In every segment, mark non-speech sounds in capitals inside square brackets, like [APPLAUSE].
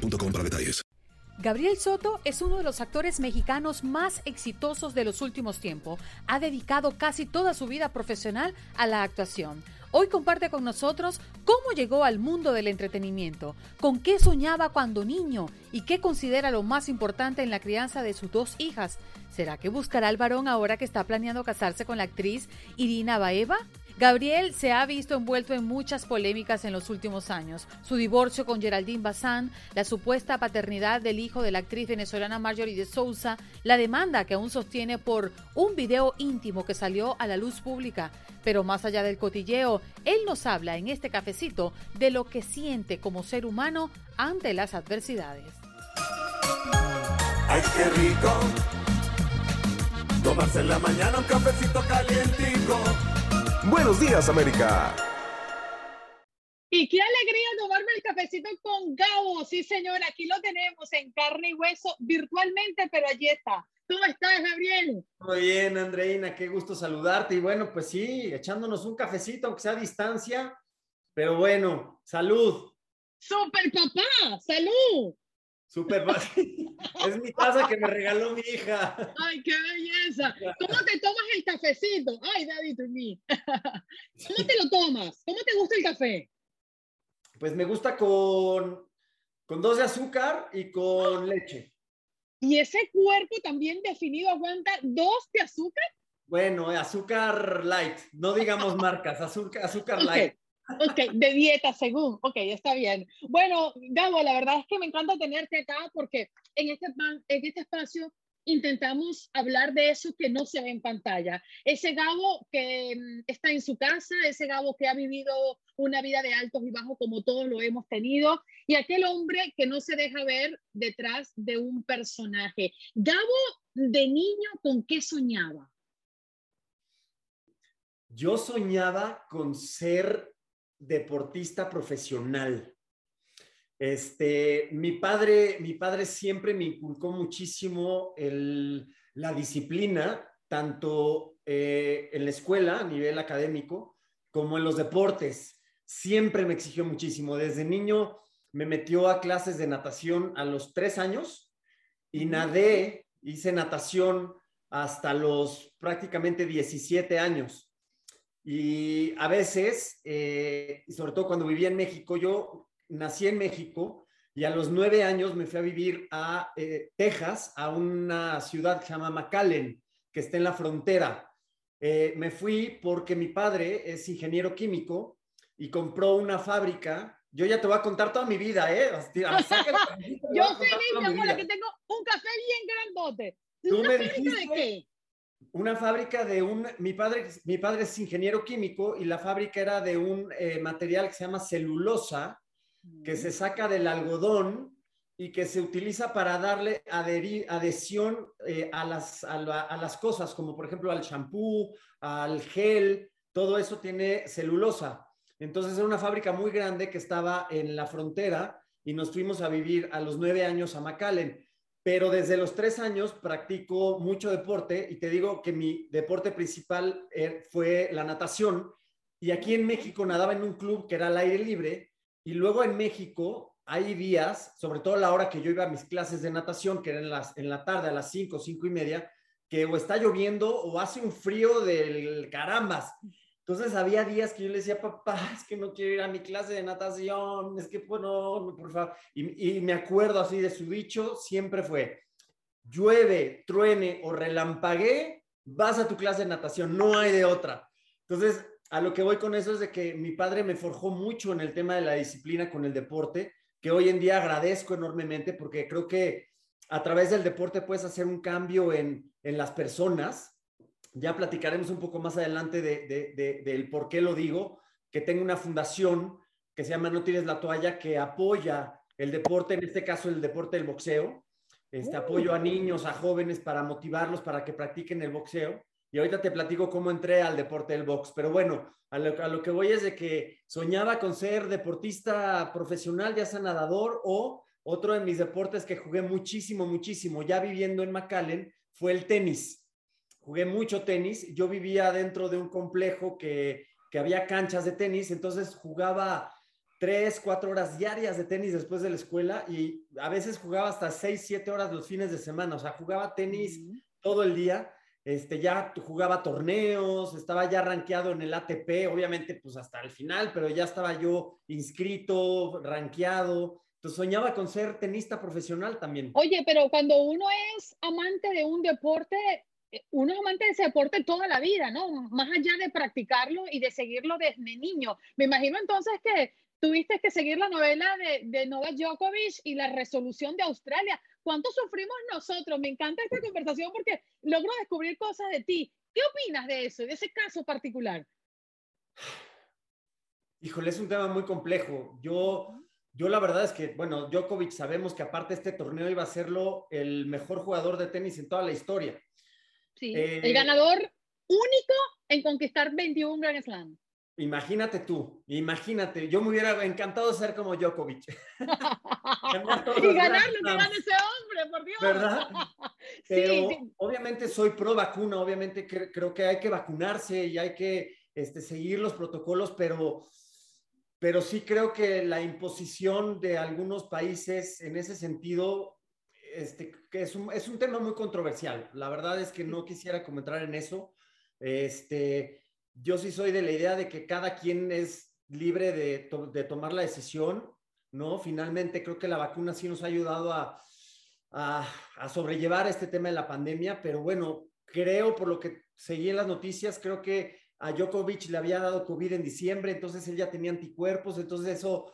detalles. Gabriel Soto es uno de los actores mexicanos más exitosos de los últimos tiempos. Ha dedicado casi toda su vida profesional a la actuación. Hoy comparte con nosotros cómo llegó al mundo del entretenimiento, con qué soñaba cuando niño y qué considera lo más importante en la crianza de sus dos hijas. ¿Será que buscará al varón ahora que está planeando casarse con la actriz Irina Baeva? Gabriel se ha visto envuelto en muchas polémicas en los últimos años. Su divorcio con Geraldine Bazán, la supuesta paternidad del hijo de la actriz venezolana Marjorie de Souza, la demanda que aún sostiene por un video íntimo que salió a la luz pública. Pero más allá del cotilleo, él nos habla en este cafecito de lo que siente como ser humano ante las adversidades. ¡Ay, qué rico! Tomarse en la mañana un cafecito calientico Buenos días, América. Y qué alegría tomarme el cafecito con Gabo. Sí, señor, aquí lo tenemos en carne y hueso virtualmente, pero allí está. ¿Cómo estás, Gabriel? Muy bien, Andreina, qué gusto saludarte. Y bueno, pues sí, echándonos un cafecito, aunque sea a distancia, pero bueno, salud. Super papá, salud. Super [LAUGHS] Es mi taza que me regaló mi hija. Ay, qué belleza. ¿Cómo te tomas el cafecito? Ay, daddy to me. [LAUGHS] ¿Cómo te lo tomas? ¿Cómo te gusta el café? Pues me gusta con, con dos de azúcar y con leche. ¿Y ese cuerpo también definido aguanta dos de azúcar? Bueno, azúcar light, no digamos marcas, azúcar, azúcar light. Ok, de dieta según. Ok, está bien. Bueno, Gabo, la verdad es que me encanta tenerte acá porque en este, en este espacio intentamos hablar de eso que no se ve en pantalla. Ese Gabo que mm, está en su casa, ese Gabo que ha vivido una vida de altos y bajos como todos lo hemos tenido, y aquel hombre que no se deja ver detrás de un personaje. Gabo, de niño, ¿con qué soñaba? Yo soñaba con ser deportista profesional. Este, mi padre, mi padre siempre me inculcó muchísimo la disciplina, tanto eh, en la escuela a nivel académico como en los deportes. Siempre me exigió muchísimo. Desde niño me metió a clases de natación a los tres años y nadé, hice natación hasta los prácticamente 17 años. Y a veces, eh, sobre todo cuando vivía en México, yo nací en México y a los nueve años me fui a vivir a eh, Texas, a una ciudad que se llama McAllen, que está en la frontera. Eh, me fui porque mi padre es ingeniero químico y compró una fábrica. Yo ya te voy a contar toda mi vida, ¿eh? [LAUGHS] yo feliz, mi amor, que tengo un café bien grandote. ¿Tú me dijiste, de qué? Una fábrica de un, mi padre, mi padre es ingeniero químico y la fábrica era de un eh, material que se llama celulosa, que se saca del algodón y que se utiliza para darle adhesión eh, a, las, a, las cosas, como por ejemplo al champú, al gel, todo eso tiene celulosa. Entonces era una fábrica muy grande que estaba en la frontera y nos fuimos a vivir a los nueve años a McAllen pero desde los tres años practico mucho deporte y te digo que mi deporte principal eh, fue la natación y aquí en México nadaba en un club que era al aire libre y luego en México hay días, sobre todo la hora que yo iba a mis clases de natación, que eran en, las, en la tarde a las cinco, cinco y media, que o está lloviendo o hace un frío del carambas. Entonces había días que yo le decía, papá, [LAUGHS] es que no quiero ir a mi clase de natación, es que pues no, por favor. Y, y me acuerdo así de su dicho, siempre fue, llueve, truene o relampaguee, vas a tu clase de natación, no hay de otra. Entonces, a lo que voy con eso es de que mi padre me forjó mucho en el tema de la disciplina con el deporte, que hoy en día agradezco enormemente porque creo que a través del deporte puedes hacer un cambio en, en las personas ya platicaremos un poco más adelante de, del por qué lo digo, que tengo una fundación que se llama No tires la toalla, que apoya el deporte, en este caso el deporte del boxeo. Este, apoyo a niños, a jóvenes para motivarlos para que practiquen el boxeo. Y ahorita te platico cómo entré al deporte del box. Pero bueno, a lo, a lo que voy es de que soñaba con ser deportista profesional, ya sea nadador o otro de mis deportes que jugué muchísimo, muchísimo, ya viviendo en McAllen, fue el tenis. Jugué mucho tenis. Yo vivía dentro de un complejo que, que había canchas de tenis, entonces jugaba tres, cuatro horas diarias de tenis después de la escuela y a veces jugaba hasta seis, siete horas los fines de semana. O sea, jugaba tenis todo el día. Este, ya jugaba torneos, estaba ya rankeado en el ATP, obviamente pues hasta el final, pero ya estaba yo inscrito, rankeado. Entonces soñaba con ser tenista profesional también. Oye, pero cuando uno es amante de un deporte, uno es amante de ese deporte toda la vida, ¿no? Más allá de practicarlo y de seguirlo desde niño. Me imagino entonces que tuviste que seguir la novela de, de Novak Djokovic y la resolución de Australia. ¿Cuánto sufrimos nosotros? Me encanta esta conversación porque logro descubrir cosas de ti. ¿Qué opinas de eso, de ese caso particular? Híjole, es un tema muy complejo. Yo, yo la verdad es que, bueno, Djokovic sabemos que aparte este torneo iba a serlo el mejor jugador de tenis en toda la historia. Sí, eh, el ganador único en conquistar 21 Grand Slam. Imagínate tú, imagínate, yo me hubiera encantado ser como Djokovic. [LAUGHS] y ganarle, que gane ese hombre, por Dios. ¿Verdad? [LAUGHS] Pero sí, obviamente soy pro vacuna, obviamente creo que hay que vacunarse y hay que este, seguir los protocolos, pero, pero sí creo que la imposición de algunos países en ese sentido este, que es, un, es un tema muy controversial. La verdad es que no quisiera comentar en eso. Este, yo sí soy de la idea de que cada quien es libre de, to de, tomar la decisión, ¿no? Finalmente creo que la vacuna sí nos ha ayudado a, a, a, sobrellevar este tema de la pandemia, pero bueno, creo por lo que seguí en las noticias, creo que a Djokovic le había dado COVID en diciembre, entonces él ya tenía anticuerpos, entonces eso,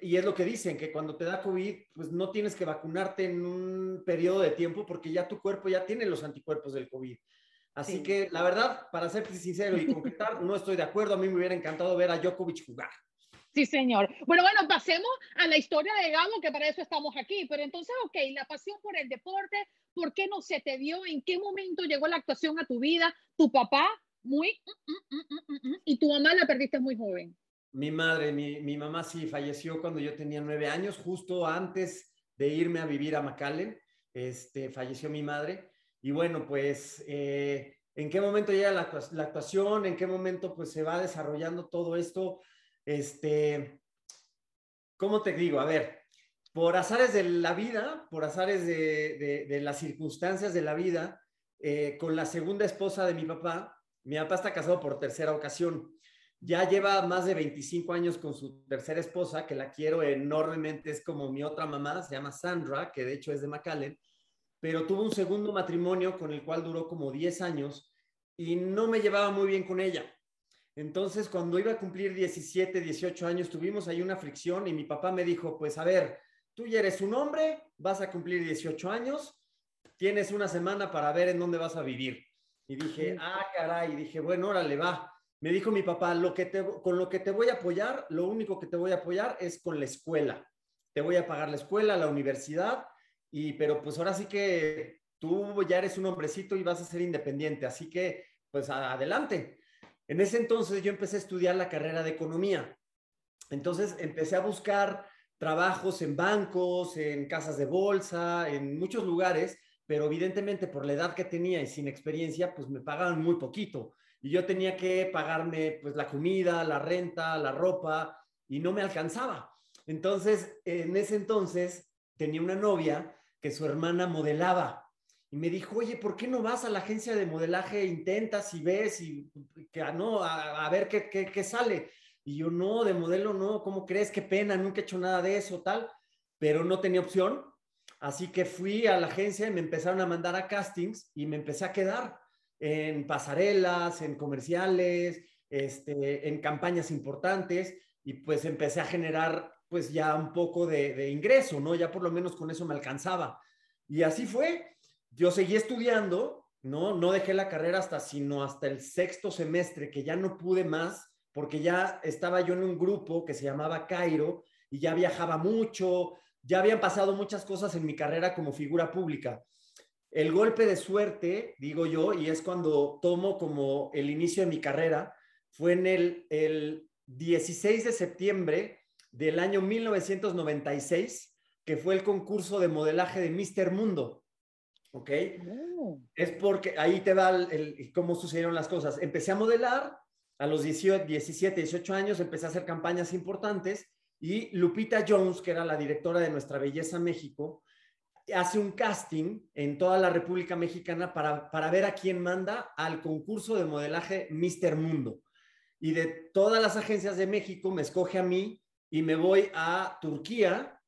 y es lo que dicen, que cuando te da COVID, pues no tienes que vacunarte en un periodo de tiempo porque ya tu cuerpo ya tiene los anticuerpos del COVID. Así sí. que la verdad, para ser sincero y concretar, no estoy de acuerdo. A mí me hubiera encantado ver a Djokovic jugar. Sí, señor. Bueno, bueno, pasemos a la historia de Gabo, que para eso estamos aquí. Pero entonces, ok, la pasión por el deporte, ¿por qué no se te dio? ¿En qué momento llegó la actuación a tu vida? ¿Tu papá muy... Mm, mm, mm, y tu mamá la perdiste muy joven? Mi madre, mi, mamá sí falleció cuando yo tenía nueve años, justo antes de irme a vivir a McAllen. Este, falleció mi madre. Y bueno, pues, eh, ¿en qué momento llega la, actuación? ¿En qué momento pues se va desarrollando todo esto? Este, ¿cómo te digo? A ver, por azares de la vida, por azares de las circunstancias de la vida, eh, con la segunda esposa de mi papá, mi papá está casado por tercera ocasión. Ya lleva más de 25 años con su tercera esposa, que la quiero enormemente, es como mi otra mamá, se llama Sandra, que de hecho es de McAllen pero tuvo un segundo matrimonio con el cual duró como 10 años y no me llevaba muy bien con ella. Entonces, cuando iba a cumplir 17, 18 años, tuvimos ahí una fricción y mi papá me dijo, pues a ver, tú ya eres un hombre, vas a cumplir 18 años, tienes una semana para ver en dónde vas a vivir. Y dije, ah, caray, y dije, bueno, órale, va. Me dijo mi papá, lo que te, con lo que te voy a apoyar, lo único que te voy a apoyar es con la escuela. Te voy a pagar la escuela, la universidad, y pero pues ahora sí que tú ya eres un hombrecito y vas a ser independiente, así que pues adelante. En ese entonces yo empecé a estudiar la carrera de economía. Entonces empecé a buscar trabajos en bancos, en casas de bolsa, en muchos lugares, pero evidentemente por la edad que tenía y sin experiencia, pues me pagaban muy poquito. Y yo tenía que pagarme pues la comida, la renta, la ropa, y no me alcanzaba. Entonces, en ese entonces tenía una novia que su hermana modelaba. Y me dijo, oye, ¿por qué no vas a la agencia de modelaje, intentas y ves y que ah, no, a, a ver qué, qué, qué, sale? Y yo, no, de modelo no, ¿cómo crees? Qué pena, nunca he hecho nada de eso, tal. Pero no tenía opción. Así que fui a la agencia y me empezaron a mandar a castings y me empecé a quedar en pasarelas, en comerciales, este, en campañas importantes y pues empecé a generar pues ya un poco de, ingreso, ¿no? Ya por lo menos con eso me alcanzaba. Y así fue. Yo seguí estudiando, ¿no? No dejé la carrera hasta, sino hasta el sexto semestre, que ya no pude más, porque ya estaba yo en un grupo que se llamaba Cairo y ya viajaba mucho, ya habían pasado muchas cosas en mi carrera como figura pública. El golpe de suerte, digo yo, y es cuando tomo como el inicio de mi carrera, fue en el, el 16 de septiembre del año 1996, que fue el concurso de modelaje de Mister Mundo. ¿Ok? Oh. Es porque ahí te va el, el- cómo sucedieron las cosas. Empecé a modelar a los 18, 17, 18 años, empecé a hacer campañas importantes y Lupita Jones, que era la directora de Nuestra Belleza México, hace un casting en toda la República Mexicana para, para ver a quién manda al concurso de modelaje Mister Mundo. Y de todas las agencias de México me escoge a mí y me voy a Turquía,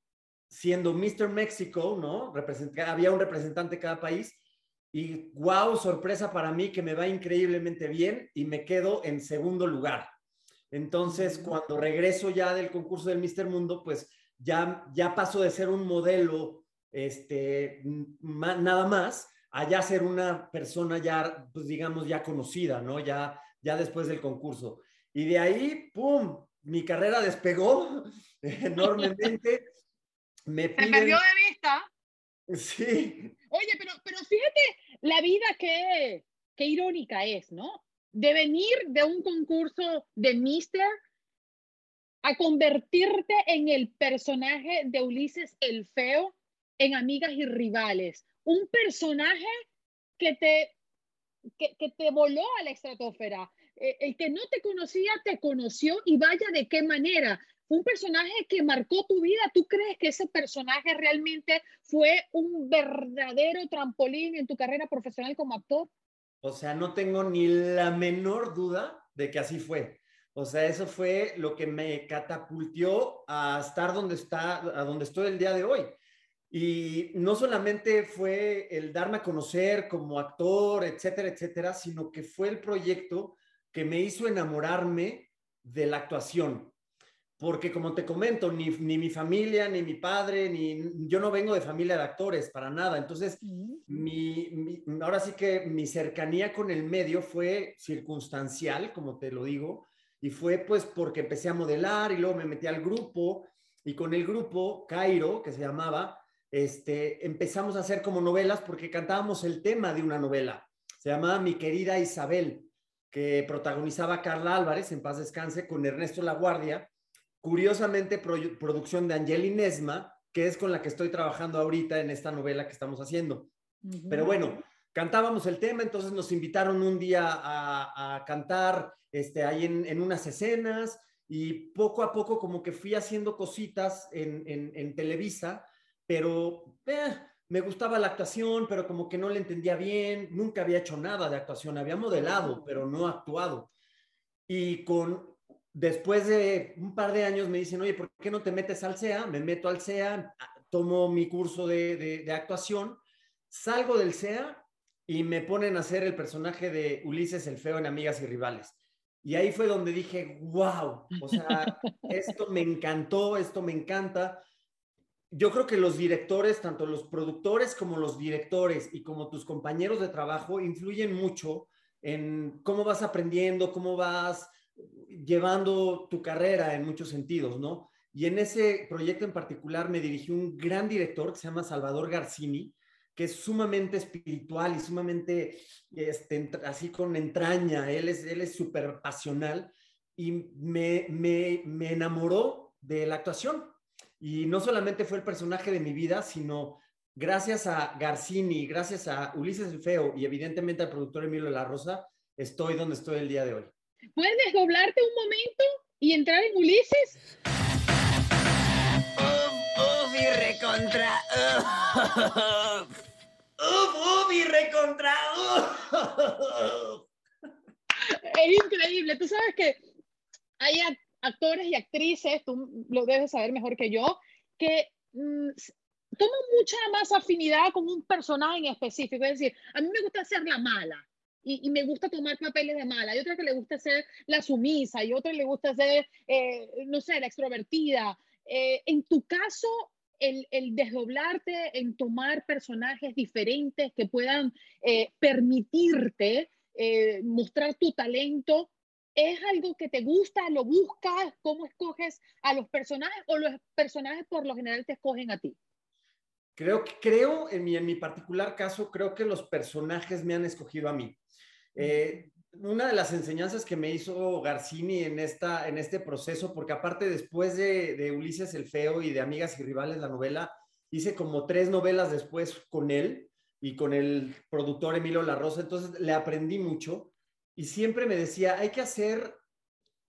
siendo Mr. México, ¿no? Represent- había un representante de cada país. Y wow, sorpresa para mí que me va increíblemente bien y me quedo en segundo lugar. Entonces, cuando regreso ya del concurso del Mister Mundo, pues ya, ya paso de ser un modelo, este, nada más, a ya ser una persona ya, pues digamos, ya conocida, ¿no? Ya, ya después del concurso. Y de ahí, ¡pum! Mi carrera despegó [LAUGHS] enormemente. [LAUGHS] Me Se piden... perdió de vista. [LAUGHS] Sí, Oye, pero, pero fíjate la vida que, qué irónica es, ¿no? De venir de un concurso de Mister a convertirte en el personaje de Ulises el Feo en Amigas y Rivales. Un personaje que te, que, que te voló a la estratosfera. Eh, el que no te conocía, te conoció y vaya de qué manera. Un personaje que marcó tu vida. ¿Tú crees que ese personaje realmente fue un verdadero trampolín en tu carrera profesional como actor? O sea, no tengo ni la menor duda de que así fue. O sea, eso fue lo que me catapultó a estar donde está, a donde estoy el día de hoy. Y no solamente fue el darme a conocer como actor, etcétera, etcétera, sino que fue el proyecto que me hizo enamorarme de la actuación. Porque como te comento, ni, ni mi familia, ni mi padre, ni yo no vengo de familia de actores, para nada. Entonces, mi, mi- ahora sí que mi cercanía con el medio fue circunstancial, como te lo digo, y fue pues porque empecé a modelar y luego me metí al grupo y con el grupo Cairo, que se llamaba, este, empezamos a hacer como novelas porque cantábamos el tema de una novela. Se llamaba Mi querida Isabel, que protagonizaba Carla Álvarez, en paz descanse, con Ernesto Laguardia. Curiosamente, pro- producción de Angeli Nesma, que es con la que estoy trabajando ahorita en esta novela que estamos haciendo. Pero bueno, cantábamos el tema, entonces nos invitaron un día a, a cantar este, ahí en, en unas escenas y poco a poco como que fui haciendo cositas en, en- en Televisa, pero eh, me gustaba la actuación, pero como que no le entendía bien, nunca había hecho nada de actuación, había modelado, pero no actuado. Y con, después de un par de años me dicen, oye, ¿por qué no te metes al CEA? Me meto al CEA, tomo mi curso de, de- de actuación, salgo del CEA y me ponen a hacer el personaje de Ulises el Feo en Amigas y Rivales. Y ahí fue donde dije, wow, o sea, [LAUGHS] esto me encantó, esto me encanta. Yo creo que los directores, tanto los productores como los directores y como tus compañeros de trabajo, influyen mucho en cómo vas aprendiendo, cómo vas llevando tu carrera en muchos sentidos, ¿no? Y en ese proyecto en particular me dirigió un gran director que se llama Salvador Garcini, que es sumamente espiritual y sumamente este, así con entraña. Él es él es súper pasional y me, me, me enamoró de la actuación. Y no solamente fue el personaje de mi vida, sino gracias a Garcini, gracias a Ulises el Feo y evidentemente al productor Emilio de la Rosa, estoy donde estoy el día de hoy. ¿Puedes desdoblarte un momento y entrar en Ulises? Uf, uf y recontra. Uf. ¡Uf, uf! Y recontra. uf! Es increíble. Tú sabes que hay actores y actrices, tú lo debes saber mejor que yo, que mm, s- toman mucha más afinidad con un personaje en específico. Es decir, a mí me gusta ser la mala. Y, y me gusta tomar papeles de mala. Hay otra que le gusta ser la sumisa y otra le gusta ser, eh, no sé, la extrovertida. Eh, en tu caso, el, el desdoblarte en tomar personajes diferentes que puedan eh, permitirte eh, mostrar tu talento, ¿Es algo que te gusta, lo buscas? ¿Cómo escoges a los personajes o los personajes por lo general te escogen a ti? Creo, creo en, mi, en mi particular caso, creo que los personajes me han escogido a mí. Eh, una de las enseñanzas que me hizo Garcini en, esta, en este proceso, porque aparte después de, de Ulises el Feo y de Amigas y Rivales, la novela, hice como tres novelas después con él y con el productor Emilio La Rosa, entonces le aprendí mucho y siempre me decía, hay que hacer,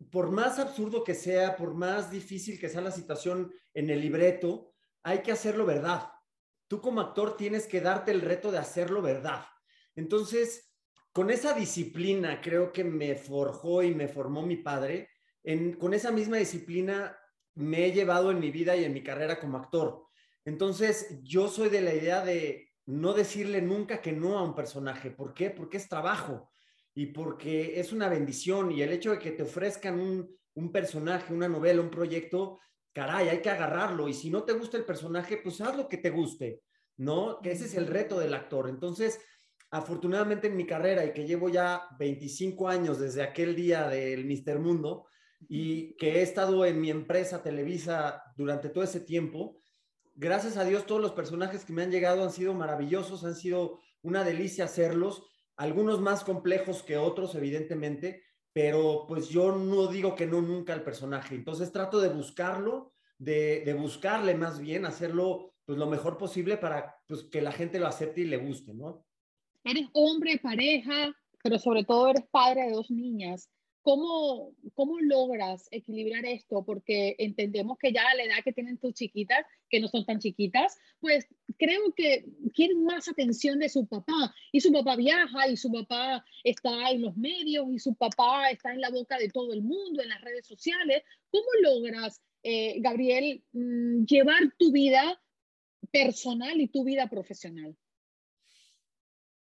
por más absurdo que sea, por más difícil que sea la situación en el libreto, hay que hacerlo verdad. Tú como actor tienes que darte el reto de hacerlo verdad. Entonces, con esa disciplina creo que me forjó y me formó mi padre, con esa misma disciplina me he llevado en mi vida y en mi carrera como actor. Entonces, yo soy de la idea de no decirle nunca que no a un personaje. ¿Por qué? Porque es trabajo y porque es una bendición y el hecho de que te ofrezcan un, personaje, una novela, un proyecto, caray, hay que agarrarlo y si no te gusta el personaje, pues haz lo que te guste, ¿no? Que ese es el reto del actor. Entonces, afortunadamente en mi carrera y que llevo ya 25 años desde aquel día del Mister Mundo y que he estado en mi empresa Televisa durante todo ese tiempo, gracias a Dios todos los personajes que me han llegado han sido maravillosos, han sido una delicia hacerlos, algunos más complejos que otros, evidentemente, pero pues yo no digo que no nunca al personaje, entonces trato de buscarlo, de, buscarle más bien, hacerlo pues lo mejor posible para pues, que la gente lo acepte y le guste, ¿no? Eres hombre, pareja, pero sobre todo eres padre de dos niñas. ¿Cómo, ¿Cómo logras equilibrar esto? Porque entendemos que ya a la edad que tienen tus chiquitas, que no son tan chiquitas, pues creo que quieren más atención de su papá. Y su papá viaja y su papá está en los medios y su papá está en la boca de todo el mundo, en las redes sociales. ¿Cómo logras, eh, Gabriel, mm, llevar tu vida personal y tu vida profesional?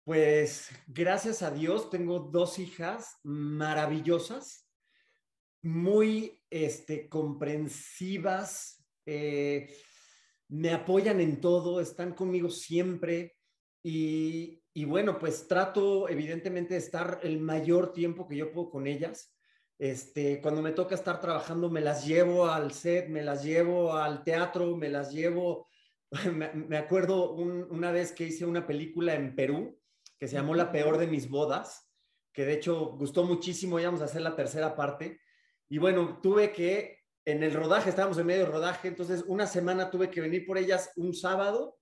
Pues gracias a Dios tengo dos hijas maravillosas, muy este, comprensivas, eh, me apoyan en todo, están conmigo siempre y, bueno, pues trato evidentemente de estar el mayor tiempo que yo puedo con ellas. Este, cuando me toca estar trabajando, me las llevo al set, me las llevo al teatro, me las llevo. [LAUGHS] Me, acuerdo una vez que hice una película en Perú que se llamó La peor de mis bodas, que de hecho gustó muchísimo, íbamos a hacer la tercera parte. Y bueno, tuve que, en el rodaje, estábamos en medio de rodaje, entonces una semana tuve que venir por ellas un sábado,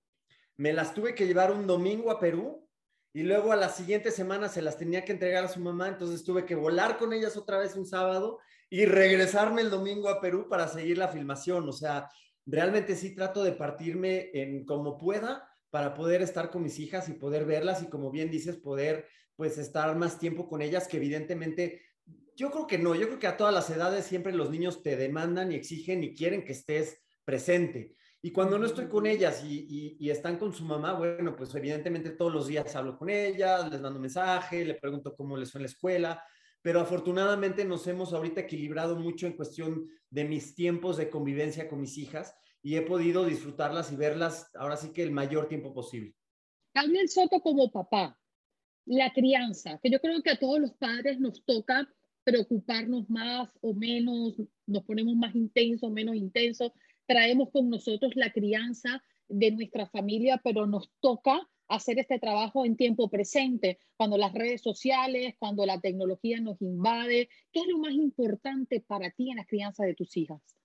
me las tuve que llevar un domingo a Perú y luego a la siguiente semana se las tenía que entregar a su mamá, entonces tuve que volar con ellas otra vez un sábado y regresarme el domingo a Perú para seguir la filmación. O sea, realmente sí trato de partirme en como pueda para poder estar con mis hijas y poder verlas y como bien dices, poder pues estar más tiempo con ellas que evidentemente yo creo que no, yo creo que a todas las edades siempre los niños te demandan y exigen y quieren que estés presente. Y cuando no estoy con ellas y, están con su mamá, bueno, pues evidentemente todos los días hablo con ellas, les mando mensaje, le pregunto cómo les fue en la escuela, pero afortunadamente nos hemos ahorita equilibrado mucho en cuestión de mis tiempos de convivencia con mis hijas y he podido disfrutarlas y verlas ahora sí que el mayor tiempo posible. Gabriel Soto como papá, la crianza, que yo creo que a todos los padres nos toca preocuparnos más o menos, nos ponemos más intensos, menos intensos, traemos con nosotros la crianza de nuestra familia, pero nos toca hacer este trabajo en tiempo presente, cuando las redes sociales, cuando la tecnología nos invade. ¿Qué es lo más importante para ti en la crianza de tus hijas?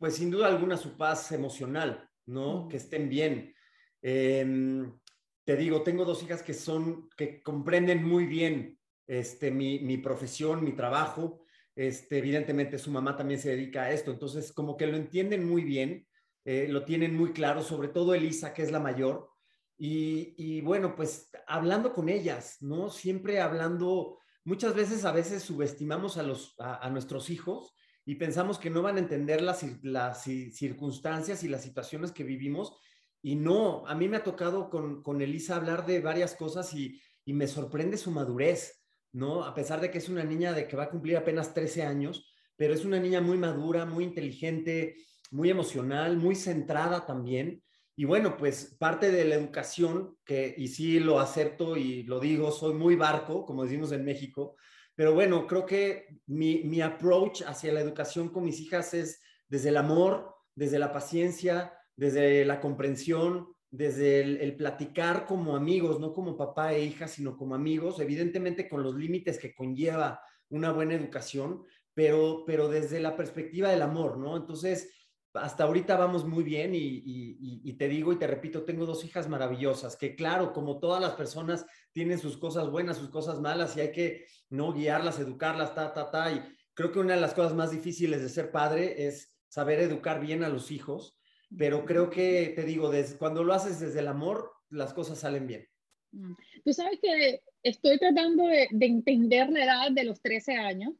Pues sin duda alguna su paz emocional, ¿no? Que estén bien. Em, te digo, tengo dos hijas que son, que comprenden muy bien este, mi, profesión, mi trabajo. Este, evidentemente su mamá también se dedica a esto, entonces como que lo entienden muy bien, eh, lo tienen muy claro, sobre todo Elisa, que es la mayor. Y, bueno, pues hablando con ellas, ¿no? Siempre hablando, muchas veces, a veces subestimamos a, los, a nuestros hijos y pensamos que no van a entender las, las circunstancias y las situaciones que vivimos. Y no, a mí me ha tocado con, con Elisa hablar de varias cosas y, y, me sorprende su madurez, ¿no? A pesar de que es una niña de que va a cumplir apenas 13 años, pero es una niña muy madura, muy inteligente, muy emocional, muy centrada también. Y bueno, pues parte de la educación, que y sí lo acepto y lo digo, soy muy barco, como decimos en México, pero bueno, creo que mi, mi approach hacia la educación con mis hijas es desde el amor, desde la paciencia, desde la comprensión, desde el, platicar como amigos, no como papá e hija, sino como amigos, evidentemente con los límites que conlleva una buena educación, pero, pero desde la perspectiva del amor, ¿no? Entonces, hasta ahorita vamos muy bien y, te digo y te repito, tengo dos hijas maravillosas, que claro, como todas las personas tienen sus cosas buenas, sus cosas malas y hay que, ¿no? Guiarlas, educarlas, ta, ta, ta. Y creo que una de las cosas más difíciles de ser padre es saber educar bien a los hijos pero creo que, te digo, desde, cuando lo haces desde el amor, las cosas salen bien. Mm. Tú sabes que estoy tratando de, entender la edad de los 13 años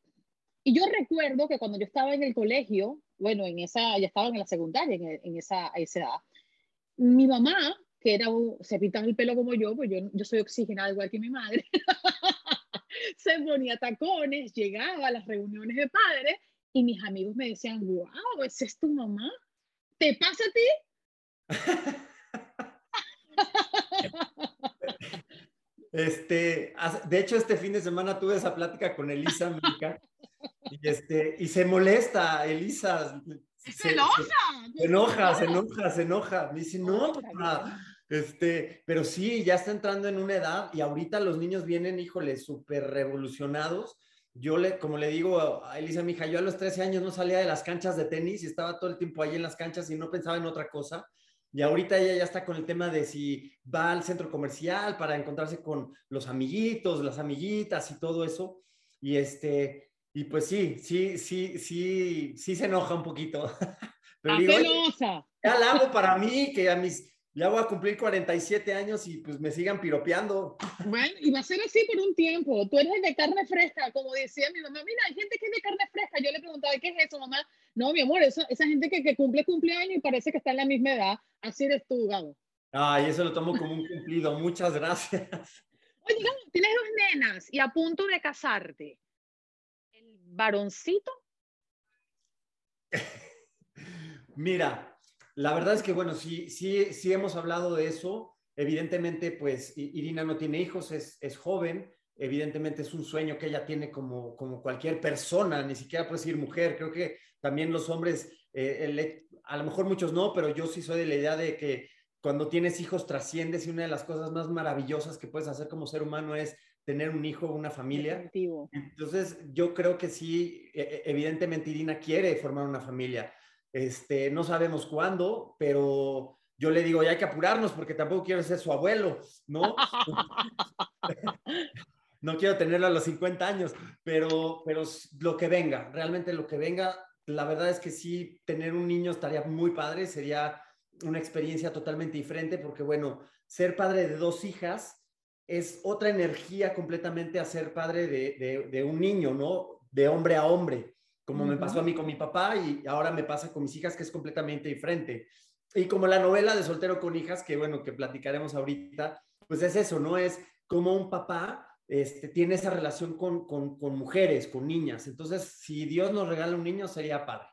y yo recuerdo que cuando yo estaba en el colegio, bueno, en esa, ya estaba en la secundaria, en, esa, esa edad, mi mamá, que era, se pintaba el pelo como yo, pues yo, yo soy oxigenada igual que mi madre, [LAUGHS] se ponía tacones, llegaba a las reuniones de padres y mis amigos me decían, wow, ¿esa es tu mamá? ¿Te pasa a ti? [LAUGHS] Este, de hecho, este fin de semana tuve esa plática con Elisa y, este, y se molesta, Elisa. Se, enoja. Se, enoja, se enoja, se enoja. Me dice, no, papá. Este, pero sí, ya está entrando en una edad y ahorita los niños vienen, híjole, súper revolucionados yo le, como le digo a Elisa, mi hija, yo a los 13 años no salía de las canchas de tenis y estaba todo el tiempo ahí en las canchas y no pensaba en otra cosa. Y ahorita ella ya está con el tema de si va al centro comercial para encontrarse con los amiguitos, las amiguitas y todo eso. Y este, y pues sí, sí, sí, sí, sí se enoja un poquito. [LAUGHS] Pero digo, ya la hago para mí, que a mis ya voy a cumplir 47 años y pues me sigan piropeando. Bueno, y va a ser así por un tiempo. Tú eres de carne fresca, como decía mi mamá. Mira, hay gente que es de carne fresca. Yo le preguntaba, ¿qué es eso, mamá? No, mi amor, esa gente que, que cumple cumpleaños y parece que está en la misma edad. Así eres tú, Gabo. Ay, eso lo tomo como un cumplido. Muchas gracias. Oye, Gabo, tienes dos nenas y a punto de casarte. ¿El varoncito? [LAUGHS] Mira, la verdad es que, bueno, sí, sí, sí hemos hablado de eso. Evidentemente, pues Irina no tiene hijos, es, es joven. Evidentemente es un sueño que ella tiene como, como cualquier persona, ni siquiera puede decir mujer. Creo que también los hombres, eh, a lo mejor muchos no, pero yo sí soy de la idea de que cuando tienes hijos trasciendes y una de las cosas más maravillosas que puedes hacer como ser humano es tener un hijo, una familia. Entonces, yo creo que sí, e, e, evidentemente Irina quiere formar una familia. Este, no sabemos cuándo, pero yo le digo, ya hay que apurarnos porque tampoco quiero ser su abuelo, ¿no? [LAUGHS] no quiero tenerlo a los 50 años, pero, pero lo que venga, realmente lo que venga, la verdad es que sí, tener un niño estaría muy padre, sería una experiencia totalmente diferente porque, bueno, ser padre de dos hijas es otra energía completamente a ser padre de, de un niño, ¿no? De hombre a hombre como me pasó a mí con mi papá y ahora me pasa con mis hijas, que es completamente diferente. Y como la novela de Soltero con hijas, que bueno, que platicaremos ahorita, pues es eso, ¿no? Es como un papá este, tiene esa relación con, con, con mujeres, con niñas. Entonces, si Dios nos regala un niño, sería padre.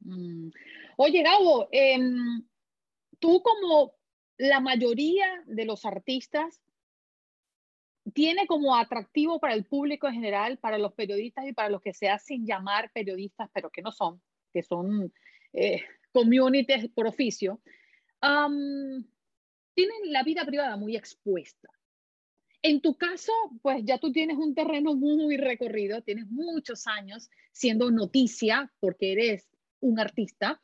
Mm. Oye, Gabo, em, tú como la mayoría de los artistas tiene como atractivo para el público en general, para los periodistas y para los que se hacen llamar periodistas, pero que no son, que son eh, communities por oficio, tienen la vida privada muy expuesta. En tu caso, pues ya tú tienes un terreno muy recorrido, tienes muchos años siendo noticia porque eres un artista,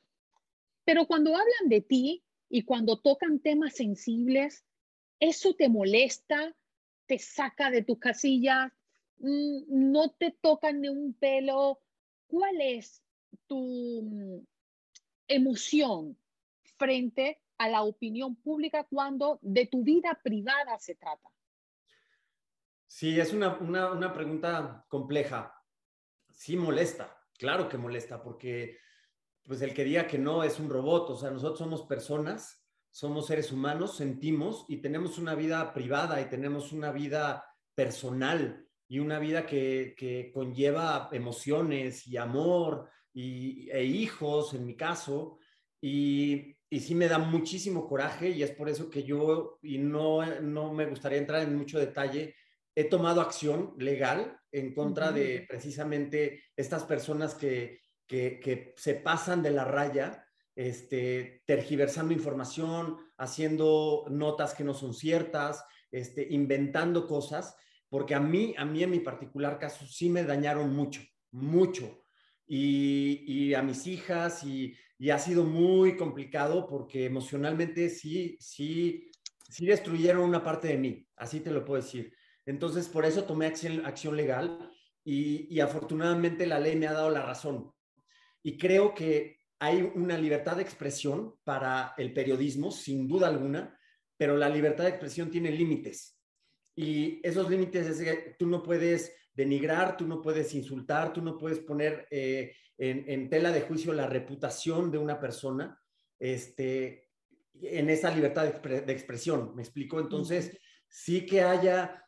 pero cuando hablan de ti y cuando tocan temas sensibles, ¿eso te molesta? Te saca de tu casilla, mm, no te toca ni un pelo. ¿Cuál es tu mm, emoción frente a la opinión pública cuando de tu vida privada se trata? Sí, es una, una pregunta compleja. Sí molesta, claro que molesta, porque pues el que diga que no es un robot, o sea, nosotros somos personas somos seres humanos, sentimos y tenemos una vida privada y tenemos una vida personal y una vida que, conlleva emociones y amor y, e hijos, en mi caso. Y, y, sí me da muchísimo coraje y es por eso que yo, y no, no me gustaría entrar en mucho detalle, he tomado acción legal en contra de precisamente estas personas que, que, se pasan de la raya, este, tergiversando información, haciendo notas que no son ciertas, este, inventando cosas, porque a mí, a mí en mi particular caso sí me dañaron mucho, mucho. Y, a mis hijas y, ha sido muy complicado porque emocionalmente sí, sí, sí destruyeron una parte de mí, así te lo puedo decir. Entonces, por eso tomé acción legal y, afortunadamente la ley me ha dado la razón. Y creo que hay una libertad de expresión para el periodismo, sin duda alguna, pero la libertad de expresión tiene límites. Y esos límites es que tú no puedes denigrar, tú no puedes insultar, tú no puedes poner eh, en, tela de juicio la reputación de una persona este, en esa libertad de, expresión. ¿Me explico? Entonces, sí que haya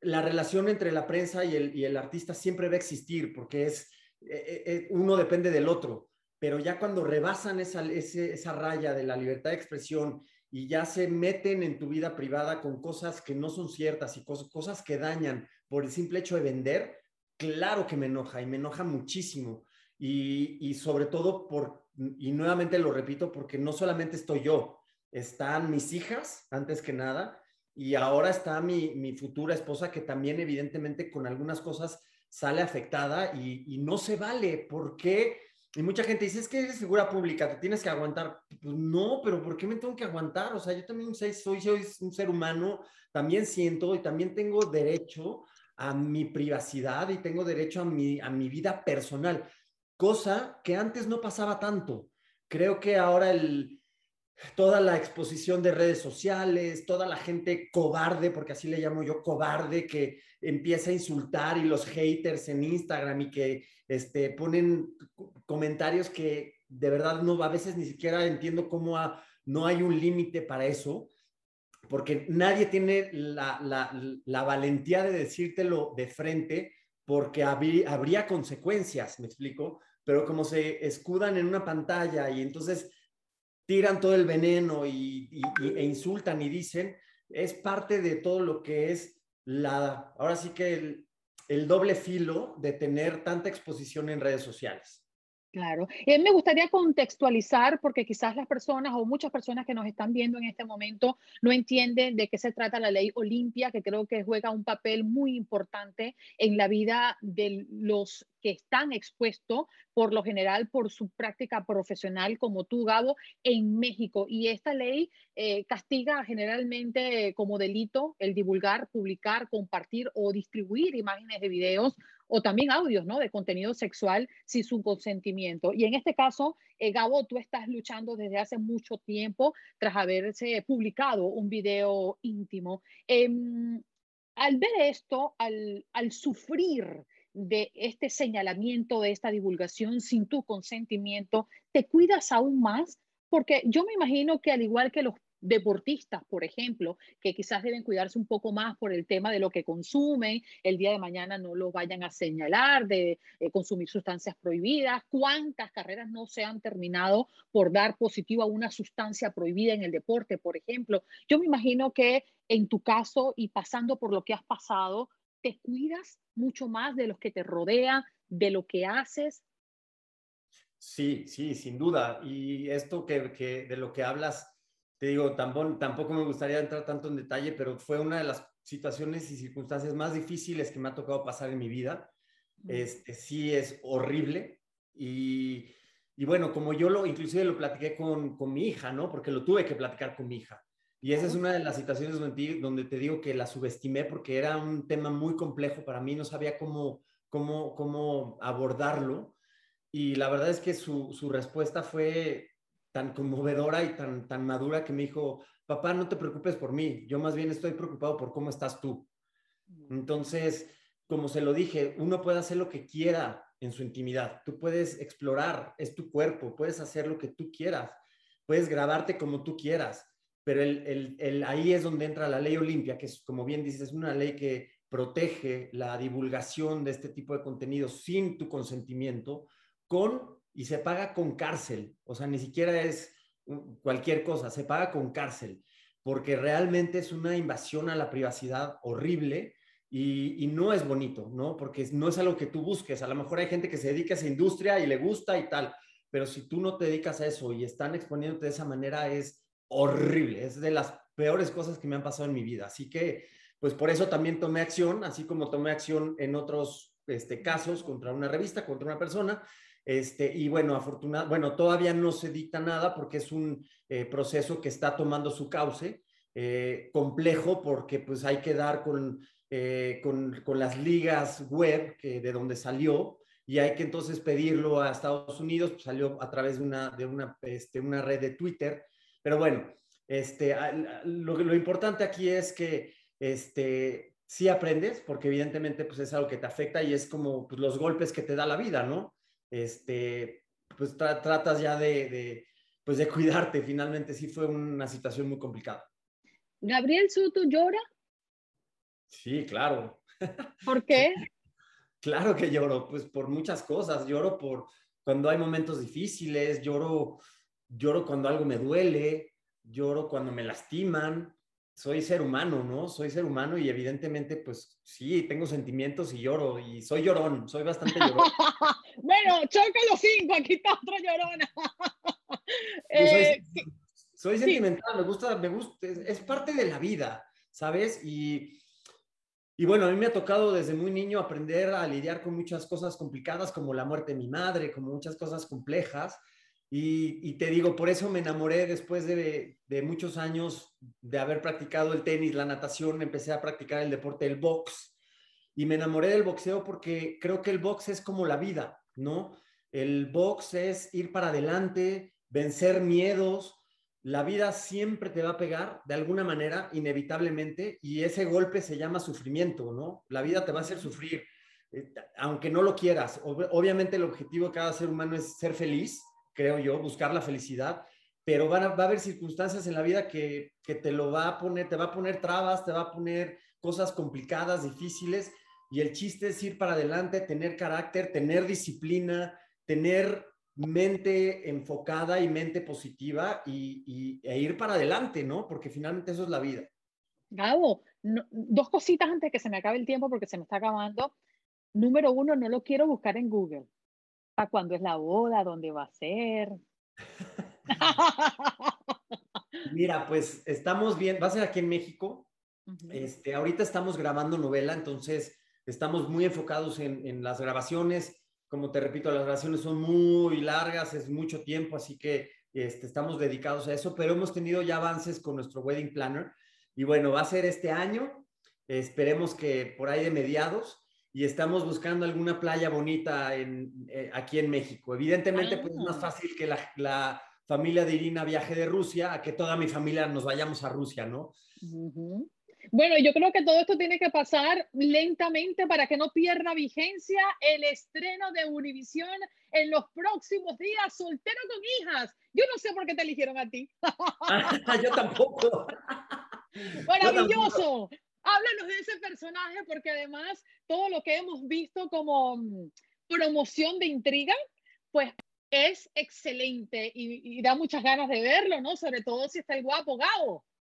la relación entre la prensa y el, y el artista siempre va a existir porque es, eh, eh, uno depende del otro, pero ya cuando rebasan esa, esa raya de la libertad de expresión y ya se meten en tu vida privada con cosas que no son ciertas y cosas, cosas que dañan por el simple hecho de vender, claro que me enoja y me enoja muchísimo. Y, y sobre todo por, y nuevamente lo repito, porque no solamente estoy yo, están mis hijas, antes que nada, y ahora está mi, mi, futura esposa que también evidentemente con algunas cosas sale afectada y, y, no se vale. ¿Por qué? Y mucha gente dice, es que eres figura pública, te tienes que aguantar. Pues no, pero ¿por qué me tengo que aguantar? O sea, yo también soy, soy, soy un ser humano, también siento y también tengo derecho a mi privacidad y tengo derecho a mi, a mi vida personal, cosa que antes no pasaba tanto. Creo que ahora el, toda la exposición de redes sociales, toda la gente cobarde, porque así le llamo yo, cobarde, que empieza a insultar y los haters en Instagram y que este, ponen comentarios que de verdad no, a veces ni siquiera entiendo cómo no hay un límite para eso, porque nadie tiene la, la, valentía de decírtelo de frente porque habría consecuencias, me explico, pero como se escudan en una pantalla y entonces tiran todo el veneno y, e insultan y dicen, es parte de todo lo que es la, ahora sí que el, el doble filo de tener tanta exposición en redes sociales. Claro. Y me gustaría contextualizar porque quizás las personas o muchas personas que nos están viendo en este momento no entienden de qué se trata la ley Olimpia, que creo que juega un papel muy importante en la vida de los que están expuestos por lo general por su práctica profesional como tú, Gabo, en México. Y esta ley eh, castiga generalmente como delito el divulgar, publicar, compartir o distribuir imágenes de videos o también audios, ¿no? De contenido sexual sin su consentimiento. Y en este caso, eh, Gabo, tú estás luchando desde hace mucho tiempo tras haberse publicado un video íntimo. Em, al ver esto, al, al sufrir de este señalamiento, de esta divulgación sin tu consentimiento, te cuidas aún más, porque yo me imagino que al igual que los deportistas, por ejemplo, que quizás deben cuidarse un poco más por el tema de lo que consumen, el día de mañana no lo vayan a señalar de eh, consumir sustancias prohibidas, cuántas carreras no se han terminado por dar positivo a una sustancia prohibida en el deporte, por ejemplo. Yo me imagino que en tu caso y pasando por lo que has pasado, te cuidas mucho más de los que te rodean, de lo que haces. Sí, sí, sin duda. Y esto que, de lo que hablas, te digo, tampoco, tampoco me gustaría entrar tanto en detalle, pero fue una de las situaciones y circunstancias más difíciles que me ha tocado pasar en mi vida. Este, sí es horrible. Y, y bueno, como yo lo, inclusive lo platiqué con, con mi hija, ¿no? Porque lo tuve que platicar con mi hija. Y esa es una de las situaciones donde, te digo que la subestimé porque era un tema muy complejo para mí, no sabía cómo, cómo, cómo abordarlo. Y la verdad es que su, su respuesta fue tan conmovedora y tan, tan madura que me dijo, papá, no te preocupes por mí, yo más bien estoy preocupado por cómo estás tú. Mm. Entonces, como se lo dije, uno puede hacer lo que quiera en su intimidad, tú puedes explorar, es tu cuerpo, puedes hacer lo que tú quieras, puedes grabarte como tú quieras, pero el, el, ahí es donde entra la ley Olimpia, que es, como bien dices, es una ley que protege la divulgación de este tipo de contenido sin tu consentimiento, con y se paga con cárcel, o sea, ni siquiera es cualquier cosa, se paga con cárcel, porque realmente es una invasión a la privacidad horrible y, no es bonito, ¿no? Porque no es algo que tú busques. A lo mejor hay gente que se dedica a esa industria y le gusta y tal, pero si tú no te dedicas a eso y están exponiéndote de esa manera, es horrible. Es de las peores cosas que me han pasado en mi vida. Así que, pues por eso también tomé acción, así como tomé acción en otros este, casos contra una revista, contra una persona. Este, y bueno, afortunadamente, bueno, todavía no se dicta nada porque es un eh, proceso que está tomando su cauce, eh, complejo porque pues hay que dar con eh, con, con, las ligas web que, de donde salió y hay que entonces pedirlo a Estados Unidos, pues salió a través de una, de una, este, una red de Twitter. Pero bueno, este, lo, lo importante aquí es que este, sí aprendes, porque evidentemente pues es algo que te afecta y es como pues, los golpes que te da la vida, ¿no? Este, pues tra tratas ya de, de, pues de cuidarte. Finalmente sí fue una situación muy complicada. Gabriel Soto llora Sí, claro. [LAUGHS] ¿Por qué? claro que lloro, pues por muchas cosas. Lloro por cuando hay momentos difíciles, lloro, lloro cuando algo me duele, lloro cuando me lastiman. Soy ser humano, ¿no? Soy ser humano y evidentemente, pues sí, tengo sentimientos y lloro y soy llorón, soy bastante llorón. [LAUGHS] bueno, choca los cinco, aquí está otro llorona. [LAUGHS] eh, soy, soy sentimental, sí. me gusta, me gusta, es, es parte de la vida, ¿sabes? Y, y bueno, a mí me ha tocado desde muy niño aprender a lidiar con muchas cosas complicadas, como la muerte de mi madre, como muchas cosas complejas. Y, y te digo, por eso me enamoré después de, de, muchos años de haber practicado el tenis, la natación, empecé a practicar el deporte del box. Y me enamoré del boxeo porque creo que el box es como la vida, ¿no? El box es ir para adelante, vencer miedos, la vida siempre te va a pegar de alguna manera, inevitablemente, y ese golpe se llama sufrimiento, ¿no? La vida te va a hacer sufrir, eh, aunque no lo quieras. Ob obviamente el objetivo de cada ser humano es ser feliz, creo yo, buscar la felicidad, pero van a, va a haber circunstancias en la vida que, que te lo va a poner, te va a poner trabas, te va a poner cosas complicadas, difíciles, y el chiste es ir para adelante, tener carácter, tener disciplina, tener mente enfocada y mente positiva y, y, e ir para adelante, ¿no? Porque finalmente eso es la vida. Gabo, no, dos cositas antes que se me acabe el tiempo porque se me está acabando. Número uno, no lo quiero buscar en Google. ¿Para cuándo es la boda? ¿Dónde va a ser? [LAUGHS] Mira, pues estamos bien, va a ser aquí en México. Uh -huh. este, ahorita estamos grabando novela, entonces estamos muy enfocados en, en las grabaciones como te repito, las grabaciones son muy largas, es mucho tiempo, así que este, estamos dedicados a eso, pero hemos tenido ya avances con nuestro wedding planner y bueno, va a ser este año, esperemos que por ahí de mediados y estamos buscando alguna playa bonita en, eh, aquí en México. Evidentemente, ah. pues es más fácil que la, la, familia de Irina viaje de Rusia a que toda mi familia nos vayamos a Rusia, ¿no? Uh -huh. Bueno, yo creo que todo esto tiene que pasar lentamente para que no pierda vigencia el estreno de Univisión en los próximos días, soltero con hijas. Yo no sé por qué te eligieron a ti. [LAUGHS] yo tampoco. [LAUGHS] Maravilloso. Háblanos de ese personaje porque además todo lo que hemos visto como mm, promoción de intriga, pues es excelente y, y da muchas ganas de verlo, ¿no? Sobre todo si está el guapo.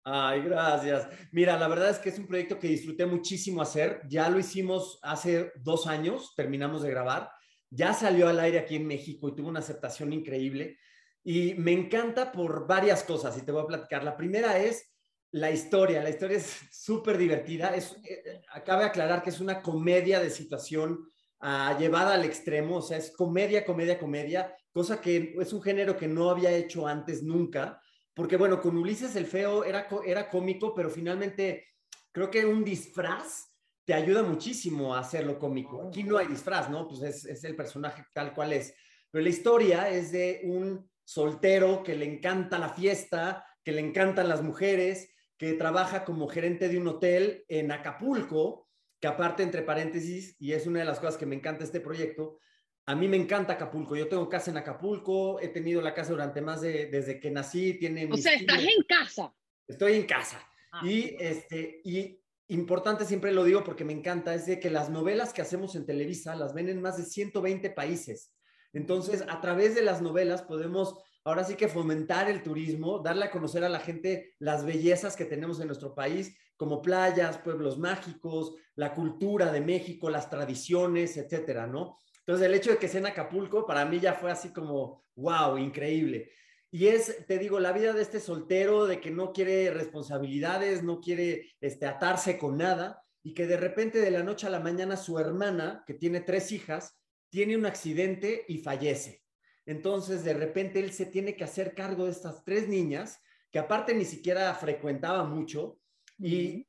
Ay, gracias. Mira, la verdad es que es un proyecto que disfruté muchísimo hacer. Ya lo hicimos hace dos años, terminamos de grabar. Ya salió al aire aquí en México y tuvo una aceptación increíble. Y me encanta por varias cosas y te voy a platicar. La primera es la historia. La historia es [LAUGHS] súper divertida. Es, eh, acabe de aclarar que es una comedia de situación uh, llevada al extremo. O sea, es comedia, comedia, comedia, cosa que es un género que no había hecho antes nunca porque bueno, con Ulises el Feo era, era cómico, pero finalmente creo que un disfraz te ayuda muchísimo a hacerlo cómico. Aquí no hay disfraz, ¿no? Pues es, es, el personaje tal cual es. Pero la historia es de un soltero que le encanta la fiesta, que le encantan las mujeres, que trabaja como gerente de un hotel en Acapulco, que aparte, entre paréntesis, y es una de las cosas que me encanta este proyecto, a mí me encanta Acapulco. Yo tengo casa en Acapulco, he tenido la casa durante más de desde que nací. Tiene o sea, estás en casa. Estoy en casa. Ah. Y, este, y importante, siempre lo digo porque me encanta, es de que las novelas que hacemos en Televisa las ven en más de 120 países. Entonces, a través de las novelas podemos ahora sí que fomentar el turismo, darle a conocer a la gente las bellezas que tenemos en nuestro país, como playas, pueblos mágicos, la cultura de México, las tradiciones, etcétera, ¿no? Entonces, el hecho de que sea en Acapulco, para mí ya fue así como, wow, increíble. Y es, te digo, la vida de este soltero, de que no quiere responsabilidades, no quiere este, atarse con nada, y que de repente de la noche a la mañana su hermana, que tiene tres hijas, tiene un accidente y fallece. Entonces, de repente él se tiene que hacer cargo de estas tres niñas, que aparte ni siquiera frecuentaba mucho, y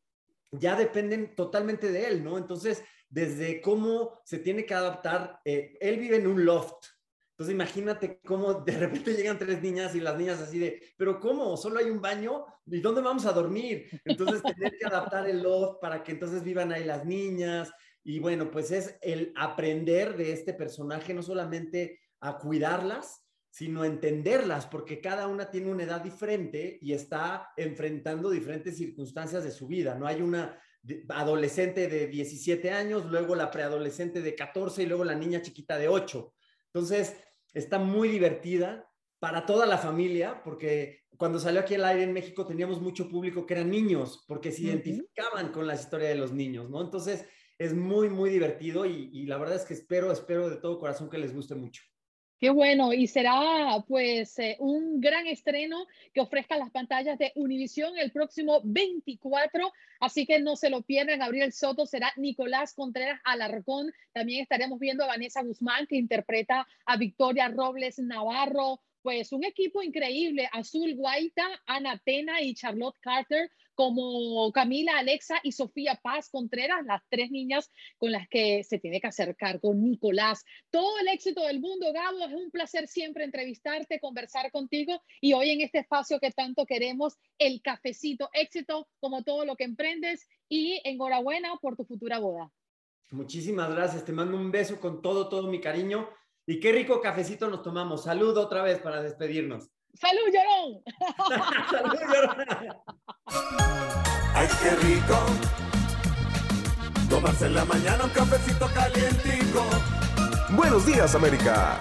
ya dependen totalmente de él, ¿no? Entonces, desde cómo se tiene que adaptar, eh, él vive en un loft, entonces imagínate cómo de repente [LAUGHS] llegan tres niñas y las niñas así de, pero ¿cómo? ¿Solo hay un baño? ¿Y dónde vamos a dormir? Entonces tener que adaptar el loft para que entonces vivan ahí las niñas. Y bueno, pues es el aprender de este personaje, no solamente a cuidarlas, sino entenderlas, porque cada una tiene una edad diferente y está enfrentando diferentes circunstancias de su vida. No hay una adolescente de 17 años, luego la preadolescente de 14 y luego la niña chiquita de 8. Entonces, está muy divertida para toda la familia, porque cuando salió aquí al aire en México teníamos mucho público que eran niños, porque se identificaban con la historia de los niños, ¿no? Entonces, es muy, muy divertido y, y la verdad es que espero, espero de todo corazón que les guste mucho. Qué bueno, y será pues eh, un gran estreno que ofrezca las pantallas de Univisión el próximo 24, así que no se lo pierdan. Gabriel Soto será Nicolás Contreras Alarcón. También estaremos viendo a Vanessa Guzmán que interpreta a Victoria Robles Navarro. Pues un equipo increíble, Azul Guaita, Ana Tena y Charlotte Carter como Camila, Alexa y Sofía Paz Contreras, las tres niñas con las que se tiene que acercar con Nicolás. Todo el éxito del mundo, Gabo, es un placer siempre entrevistarte, conversar contigo y hoy en este espacio que tanto queremos, el cafecito, éxito como todo lo que emprendes y enhorabuena por tu futura boda. Muchísimas gracias, te mando un beso con todo, todo mi cariño y qué rico cafecito nos tomamos. Salud otra vez para despedirnos. ¡Salud, Llorón! [LAUGHS] ¡Salud, Llorón! Ay, qué rico. Tomarse en la mañana un cafecito calientico. Buenos días, América.